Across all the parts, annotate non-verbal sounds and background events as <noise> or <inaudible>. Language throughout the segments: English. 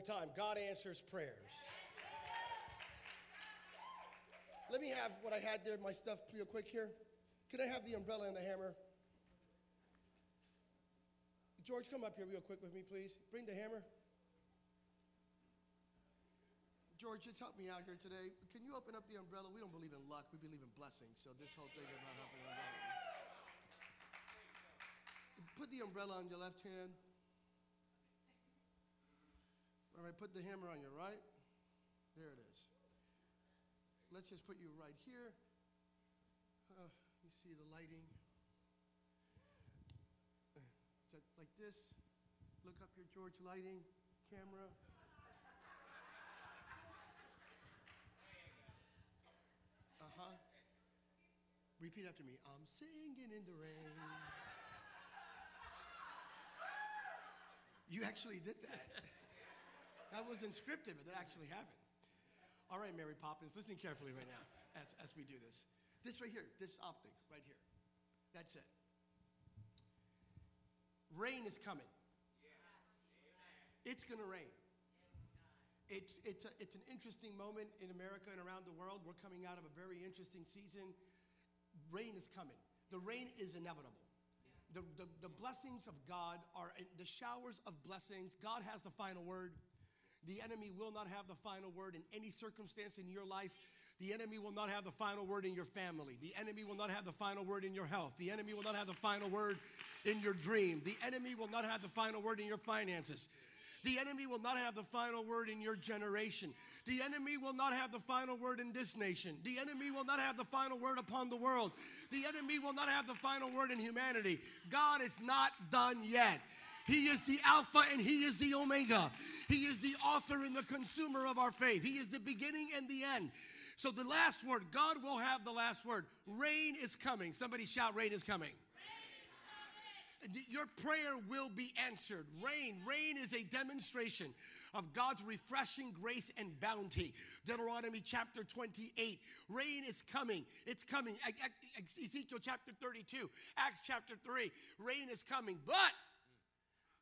more time. God answers prayers. Let me have what I had there, my stuff, real quick here. Can I have the umbrella and the hammer? George, come up here real quick with me, please. Bring the hammer. George, just help me out here today. Can you open up the umbrella? We don't believe in luck, we believe in blessings. So this whole thing about helping. Put the umbrella on your left hand. All right, put the hammer on your right. There it is. Let's just put you right here. Uh, you see the lighting. Just like this. Look up here, George. Lighting, camera. Uh huh. Repeat after me. I'm singing in the rain. You actually did that. <laughs> That wasn't scripted, but that actually happened. All right, Mary Poppins, listen carefully right now as, as we do this. This right here, this optic right here. That's it. Rain is coming. It's going to rain. It's, it's, a, it's an interesting moment in America and around the world. We're coming out of a very interesting season. Rain is coming. The rain is inevitable. The, the, the blessings of God are the showers of blessings. God has the final word. The enemy will not have the final word in any circumstance in your life. The enemy will not have the final word in your family. The enemy will not have the final word in your health. The enemy will not have the final word in your dream. The enemy will not have the final word in your finances. The enemy will not have the final word in your generation. The enemy will not have the final word in this nation. The enemy will not have the final word upon the world. The enemy will not have the final word in humanity. God is not done yet. He is the Alpha and He is the Omega. He is the author and the consumer of our faith. He is the beginning and the end. So, the last word, God will have the last word. Rain is coming. Somebody shout, Rain is coming. Your prayer will be answered. Rain, rain is a demonstration of God's refreshing grace and bounty. Deuteronomy chapter 28. Rain is coming. It's coming. Ezekiel chapter 32. Acts chapter 3. Rain is coming. But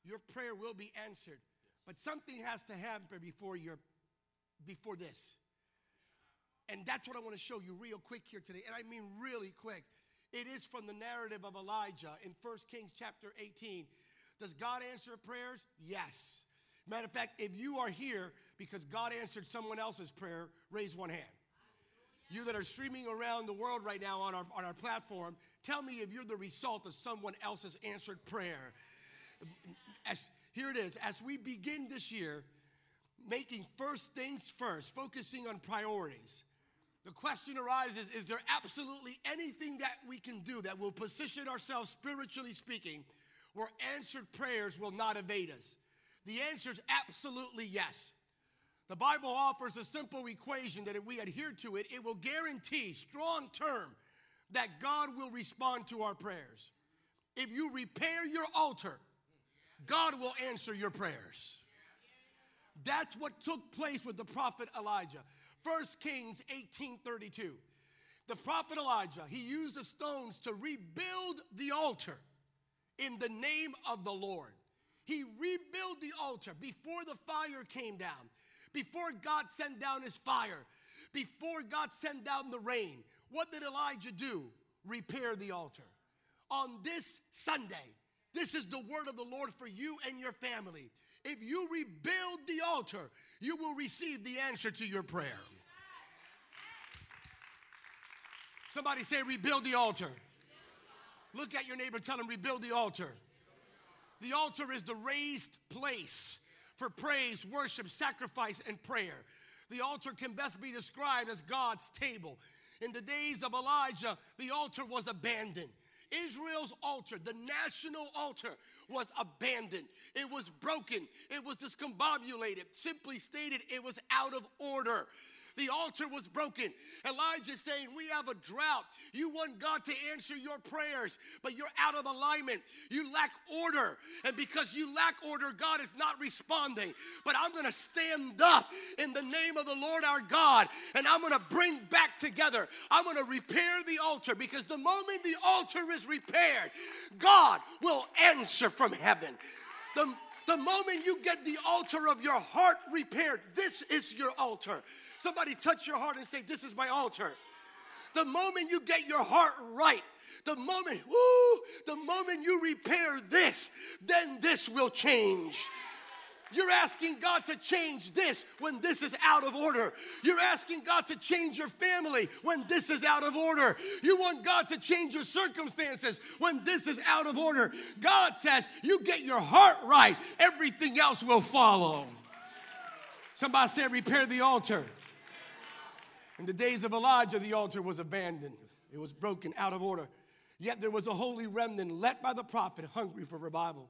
your prayer will be answered. But something has to happen before your before this. And that's what I want to show you real quick here today. And I mean really quick. It is from the narrative of Elijah in 1 Kings chapter 18. Does God answer prayers? Yes. Matter of fact, if you are here because God answered someone else's prayer, raise one hand. You that are streaming around the world right now on our, on our platform, tell me if you're the result of someone else's answered prayer. As, here it is. As we begin this year, making first things first, focusing on priorities. The question arises is there absolutely anything that we can do that will position ourselves, spiritually speaking, where answered prayers will not evade us? The answer is absolutely yes. The Bible offers a simple equation that if we adhere to it, it will guarantee, strong term, that God will respond to our prayers. If you repair your altar, God will answer your prayers. That's what took place with the prophet Elijah. 1 Kings 18:32. The prophet Elijah, he used the stones to rebuild the altar in the name of the Lord. He rebuilt the altar before the fire came down, before God sent down his fire, before God sent down the rain. What did Elijah do? Repair the altar. On this Sunday, this is the word of the Lord for you and your family. If you rebuild the altar, you will receive the answer to your prayer. Somebody say, rebuild the altar. Look at your neighbor, tell him, rebuild the altar. The altar is the raised place for praise, worship, sacrifice, and prayer. The altar can best be described as God's table. In the days of Elijah, the altar was abandoned. Israel's altar, the national altar, was abandoned. It was broken. It was discombobulated. Simply stated, it was out of order. The altar was broken. Elijah saying, We have a drought. You want God to answer your prayers, but you're out of alignment. You lack order. And because you lack order, God is not responding. But I'm going to stand up in the name of the Lord our God and I'm going to bring back together. I'm going to repair the altar because the moment the altar is repaired, God will answer from heaven. The, The moment you get the altar of your heart repaired, this is your altar. Somebody touch your heart and say, This is my altar. The moment you get your heart right, the moment, woo, the moment you repair this, then this will change. You're asking God to change this when this is out of order. You're asking God to change your family when this is out of order. You want God to change your circumstances when this is out of order. God says, You get your heart right, everything else will follow. Somebody said, Repair the altar. In the days of Elijah, the altar was abandoned, it was broken out of order. Yet there was a holy remnant led by the prophet hungry for revival.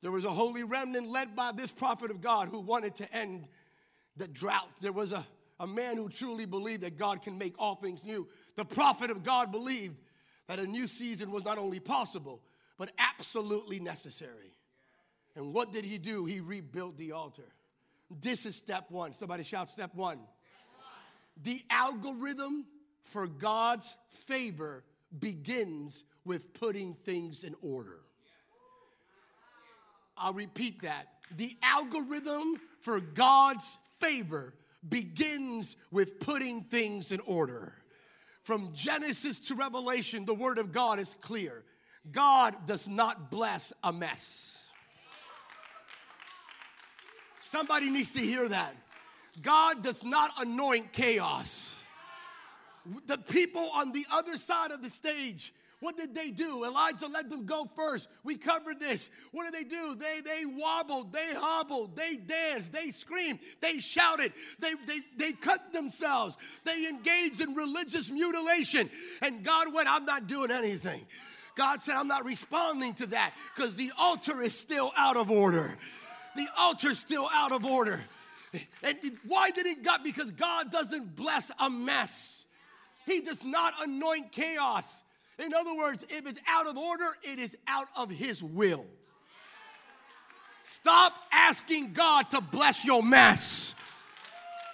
There was a holy remnant led by this prophet of God who wanted to end the drought. There was a, a man who truly believed that God can make all things new. The prophet of God believed that a new season was not only possible, but absolutely necessary. And what did he do? He rebuilt the altar. This is step one. Somebody shout, step one. The algorithm for God's favor begins with putting things in order. I'll repeat that. The algorithm for God's favor begins with putting things in order. From Genesis to Revelation, the word of God is clear. God does not bless a mess. Somebody needs to hear that. God does not anoint chaos. The people on the other side of the stage what did they do? Elijah let them go first. We covered this. What did they do? They they wobbled, they hobbled, they danced, they screamed, they shouted, they they, they cut themselves, they engaged in religious mutilation. And God went, I'm not doing anything. God said, I'm not responding to that because the altar is still out of order. The altar's still out of order. And why did it God? Because God doesn't bless a mess. He does not anoint chaos. In other words, if it's out of order, it is out of His will. Stop asking God to bless your mess.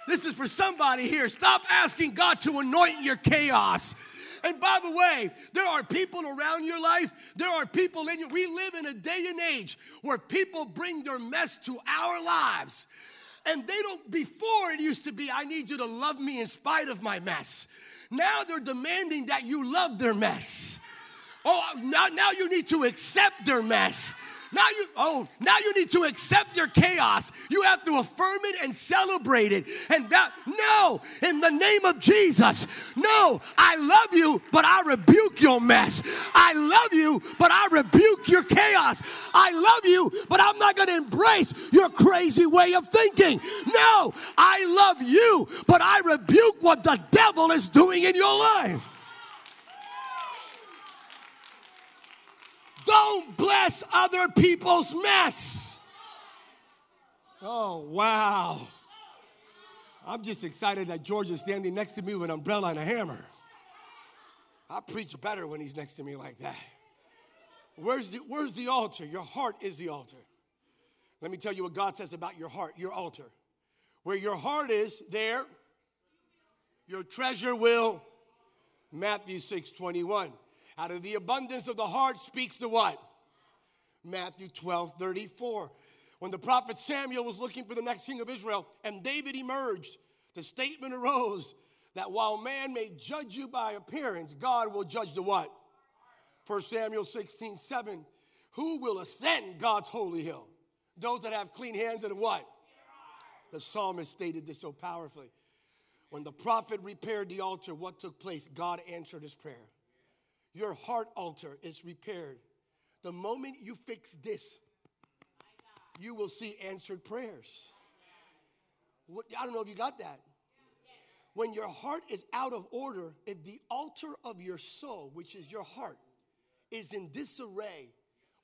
This is for somebody here. Stop asking God to anoint your chaos. And by the way, there are people around your life, there are people in you. We live in a day and age where people bring their mess to our lives. And they don't, before it used to be, I need you to love me in spite of my mess. Now they're demanding that you love their mess. Oh, now, now you need to accept their mess. Now you, oh, now you need to accept your chaos. You have to affirm it and celebrate it. And that, no, in the name of Jesus, no, I love you, but I rebuke your mess. I love you, but I rebuke your chaos. I love you, but I'm not going to embrace your crazy way of thinking. No, I love you, but I rebuke what the devil is doing in your life. Don't bless other people's mess. Oh, wow. I'm just excited that George is standing next to me with an umbrella and a hammer. I preach better when he's next to me like that. Where's the, where's the altar? Your heart is the altar. Let me tell you what God says about your heart, your altar. Where your heart is, there, your treasure will. Matthew 6 21. Out of the abundance of the heart speaks the what? Matthew 12, 34. When the prophet Samuel was looking for the next king of Israel and David emerged, the statement arose that while man may judge you by appearance, God will judge the what? 1 Samuel 16, 7. Who will ascend God's holy hill? Those that have clean hands and what? The psalmist stated this so powerfully. When the prophet repaired the altar, what took place? God answered his prayer your heart altar is repaired. The moment you fix this, you will see answered prayers. I don't know if you got that. When your heart is out of order, if the altar of your soul, which is your heart, is in disarray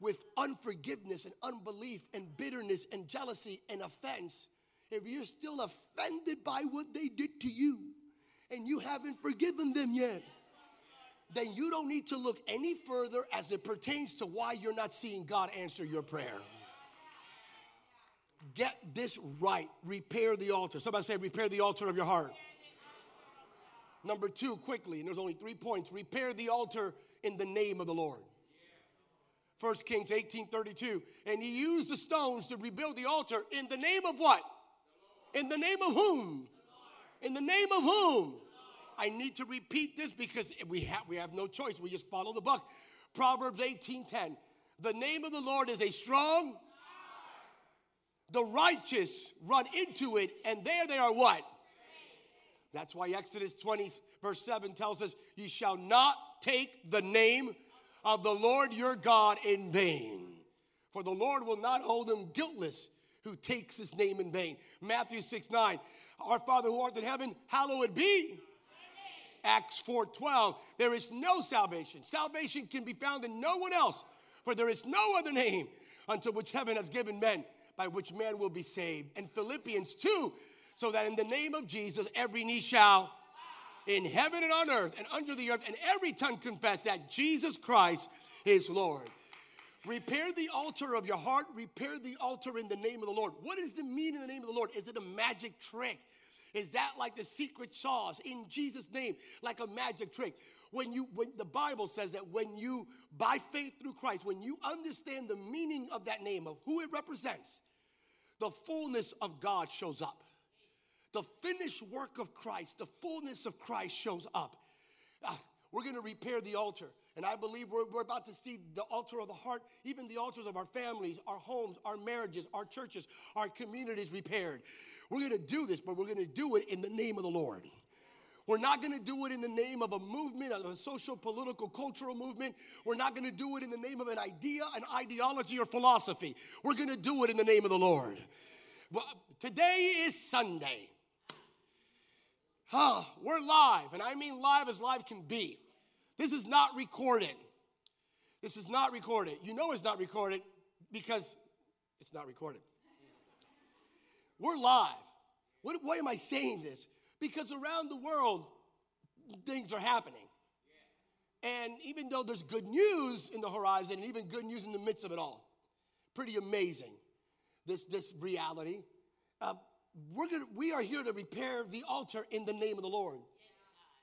with unforgiveness and unbelief and bitterness and jealousy and offense, if you're still offended by what they did to you and you haven't forgiven them yet, then you don't need to look any further as it pertains to why you're not seeing God answer your prayer. Get this right. Repair the altar. Somebody say, repair the altar of your heart. Number two, quickly, and there's only three points repair the altar in the name of the Lord. 1 Kings 18:32. And he used the stones to rebuild the altar in the name of what? In the name of whom? In the name of whom? I need to repeat this because we have, we have no choice. We just follow the book. Proverbs 18:10. The name of the Lord is a strong. The righteous run into it, and there they are what? That's why Exodus 20, verse 7 tells us, You shall not take the name of the Lord your God in vain. For the Lord will not hold him guiltless who takes his name in vain. Matthew 6 9. Our Father who art in heaven, hallowed be. Acts 4 12. There is no salvation. Salvation can be found in no one else, for there is no other name unto which heaven has given men by which man will be saved. And Philippians 2 so that in the name of Jesus, every knee shall in heaven and on earth and under the earth, and every tongue confess that Jesus Christ is Lord. Repair the altar of your heart, repair the altar in the name of the Lord. What does the mean in the name of the Lord? Is it a magic trick? Is that like the secret sauce in Jesus' name, like a magic trick? When you, when the Bible says that when you, by faith through Christ, when you understand the meaning of that name, of who it represents, the fullness of God shows up the finished work of Christ, the fullness of Christ shows up. Uh, we're going to repair the altar. And I believe we're, we're about to see the altar of the heart, even the altars of our families, our homes, our marriages, our churches, our communities repaired. We're going to do this, but we're going to do it in the name of the Lord. We're not going to do it in the name of a movement, of a social, political, cultural movement. We're not going to do it in the name of an idea, an ideology, or philosophy. We're going to do it in the name of the Lord. Well, today is Sunday. Oh, we're live, and I mean live as live can be. This is not recorded. This is not recorded. You know it's not recorded because it's not recorded. We're live. What, why am I saying this? Because around the world, things are happening. And even though there's good news in the horizon, and even good news in the midst of it all, pretty amazing, this, this reality. Uh, we're gonna, we are here to repair the altar in the name of the Lord.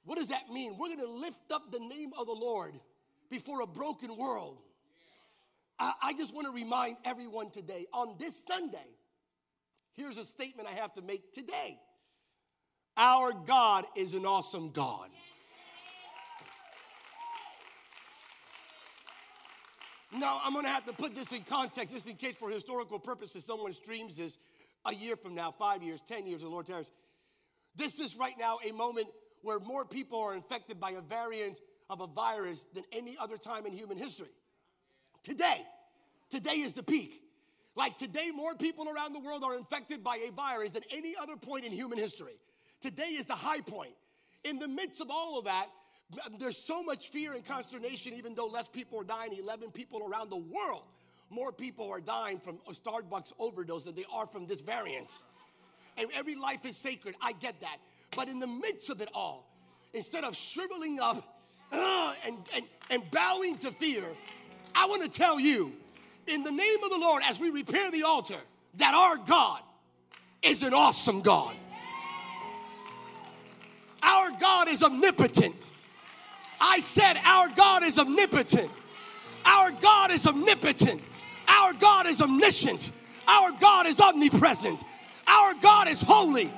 What does that mean? We're going to lift up the name of the Lord before a broken world. I, I just want to remind everyone today on this Sunday, here's a statement I have to make today. Our God is an awesome God. Now, I'm going to have to put this in context, just in case for historical purposes someone streams this a year from now, five years, 10 years, the Lord tarries. This is right now a moment where more people are infected by a variant of a virus than any other time in human history. Today, today is the peak. Like today, more people around the world are infected by a virus than any other point in human history. Today is the high point. In the midst of all of that, there's so much fear and consternation, even though less people are dying, 11 people around the world more people are dying from a Starbucks overdose than they are from this variant. And every life is sacred. I get that. But in the midst of it all, instead of shriveling up uh, and, and, and bowing to fear, I want to tell you, in the name of the Lord, as we repair the altar, that our God is an awesome God. Our God is omnipotent. I said, Our God is omnipotent. Our God is omnipotent. Our God is omniscient. Our God is omnipresent. Our God is holy.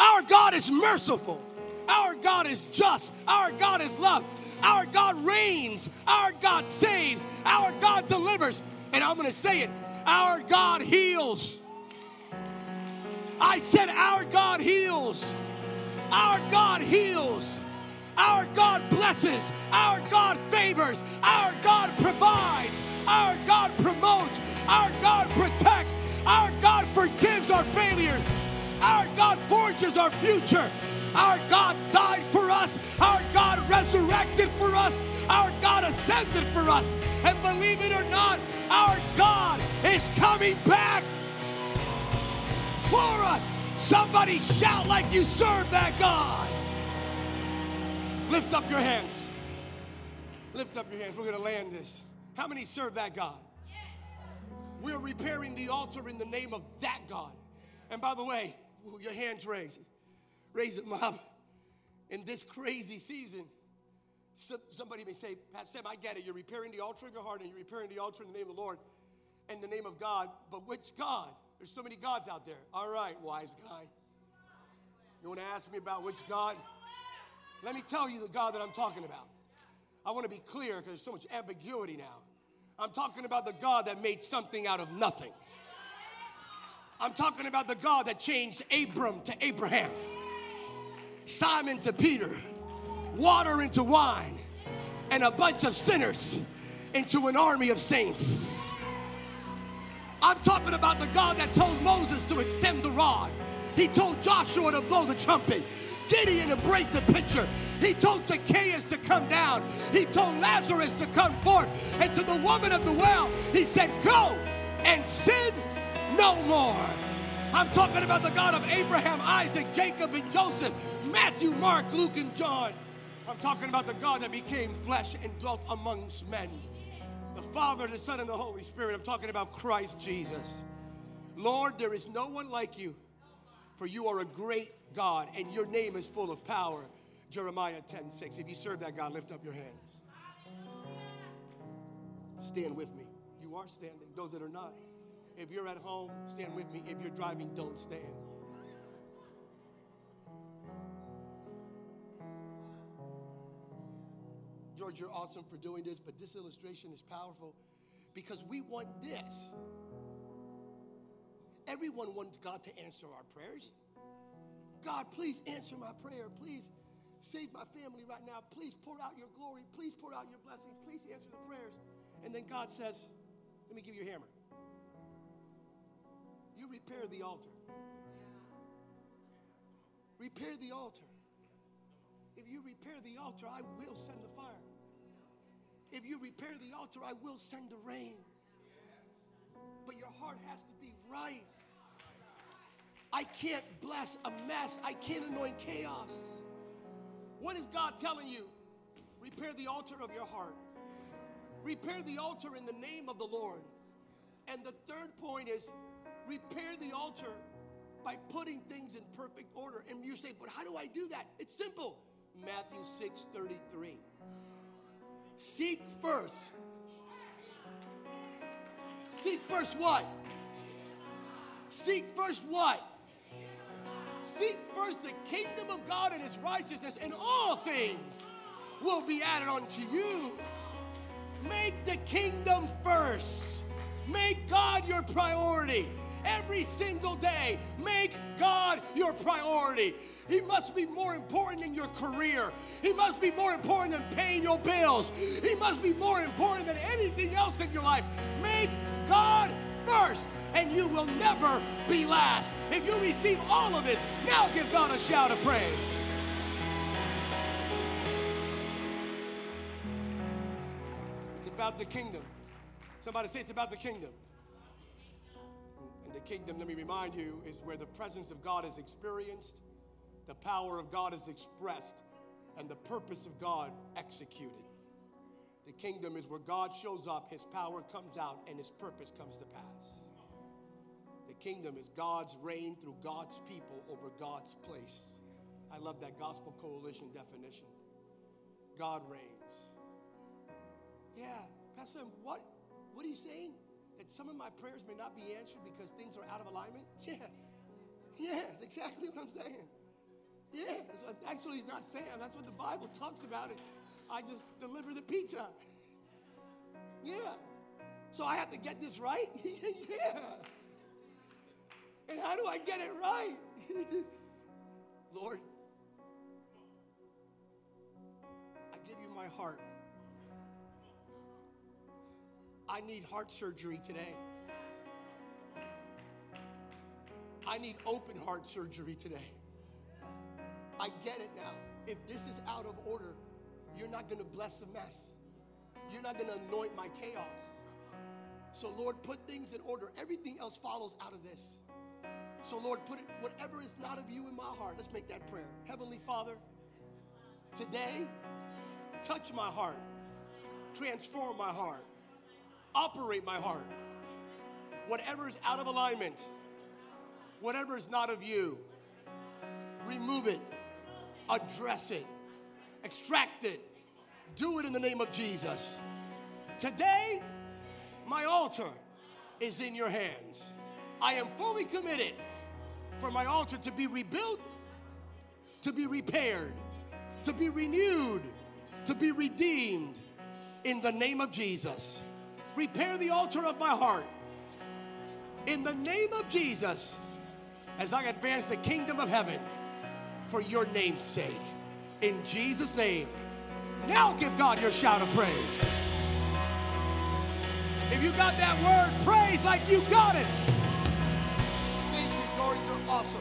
Our God is merciful. Our God is just. Our God is love. Our God reigns. Our God saves. Our God delivers. And I'm going to say it our God heals. I said, Our God heals. Our God heals. Our God blesses. Our God favors. Our God provides. Our God promotes. Our God protects. Our God forgives our failures. Our God forges our future. Our God died for us. Our God resurrected for us. Our God ascended for us. And believe it or not, our God is coming back for us. Somebody shout like you serve that God. Lift up your hands. Lift up your hands. We're going to land this. How many serve that God? We're repairing the altar in the name of that God. And by the way, your hands raised. Raise them up. In this crazy season, somebody may say, Pastor Sam, I get it. You're repairing the altar of your heart and you're repairing the altar in the name of the Lord and the name of God. But which God? There's so many gods out there. All right, wise guy. You want to ask me about which God? Let me tell you the God that I'm talking about. I want to be clear because there's so much ambiguity now. I'm talking about the God that made something out of nothing. I'm talking about the God that changed Abram to Abraham, Simon to Peter, water into wine, and a bunch of sinners into an army of saints. I'm talking about the God that told Moses to extend the rod. He told Joshua to blow the trumpet. Gideon to break the pitcher. He told Zacchaeus to come down. He told Lazarus to come forth. And to the woman of the well, he said, Go and sin no more. I'm talking about the God of Abraham, Isaac, Jacob, and Joseph, Matthew, Mark, Luke, and John. I'm talking about the God that became flesh and dwelt amongst men. The Father, the Son, and the Holy Spirit. I'm talking about Christ Jesus. Lord, there is no one like you, for you are a great God, and your name is full of power. Jeremiah 10 6. If you serve that God, lift up your hands. Stand with me. You are standing. Those that are not. If you're at home, stand with me. If you're driving, don't stand. George, you're awesome for doing this, but this illustration is powerful because we want this. Everyone wants God to answer our prayers. God, please answer my prayer. Please save my family right now. Please pour out your glory. Please pour out your blessings. Please answer the prayers. And then God says, Let me give you a hammer. You repair the altar. Repair the altar. If you repair the altar, I will send the fire. If you repair the altar, I will send the rain. But your heart has to be right. I can't bless a mess. I can't anoint chaos. What is God telling you? Repair the altar of your heart. Repair the altar in the name of the Lord. And the third point is repair the altar by putting things in perfect order. And you say, but how do I do that? It's simple. Matthew 6 33. Seek first. Seek first what? Seek first what? Seek first the kingdom of God and his righteousness, and all things will be added unto you. Make the kingdom first. Make God your priority. Every single day, make God your priority. He must be more important in your career. He must be more important than paying your bills. He must be more important than anything else in your life. Make God first and you will never be last. If you receive all of this, now give God a shout of praise. It's about the kingdom. Somebody say it's about the kingdom. And the kingdom, let me remind you, is where the presence of God is experienced, the power of God is expressed, and the purpose of God executed. The kingdom is where God shows up, his power comes out, and his purpose comes to pass The kingdom is God's reign through God's people over God's place. I love that Gospel Coalition definition. God reigns. Yeah, Pastor, what, what are you saying? That some of my prayers may not be answered because things are out of alignment? <laughs> Yeah. Yeah, that's exactly what I'm saying. Yeah, that's actually not saying. That's what the Bible <laughs> talks about. It. I just deliver the pizza. <laughs> Yeah. So I have to get this right? yeah. And how do I get it right? Lord, I give you my heart. I need heart surgery today. I need open heart surgery today. I get it now. If this is out of order, you're not going to bless a mess. You're not going to anoint my chaos. So, Lord, put things in order. Everything else follows out of this. So, Lord, put it, whatever is not of you in my heart. Let's make that prayer. Heavenly Father, today, touch my heart, transform my heart, operate my heart. Whatever is out of alignment, whatever is not of you, remove it, address it, extract it, Do it in the name of Jesus. Today, my altar is in your hands. I am fully committed for my altar to be rebuilt, to be repaired, to be renewed, to be redeemed in the name of Jesus. Repair the altar of my heart in the name of Jesus as I advance the kingdom of heaven for your name's sake. In Jesus' name. Now give God your shout of praise. If you got that word, praise like you got it. Thank you, George. You're awesome.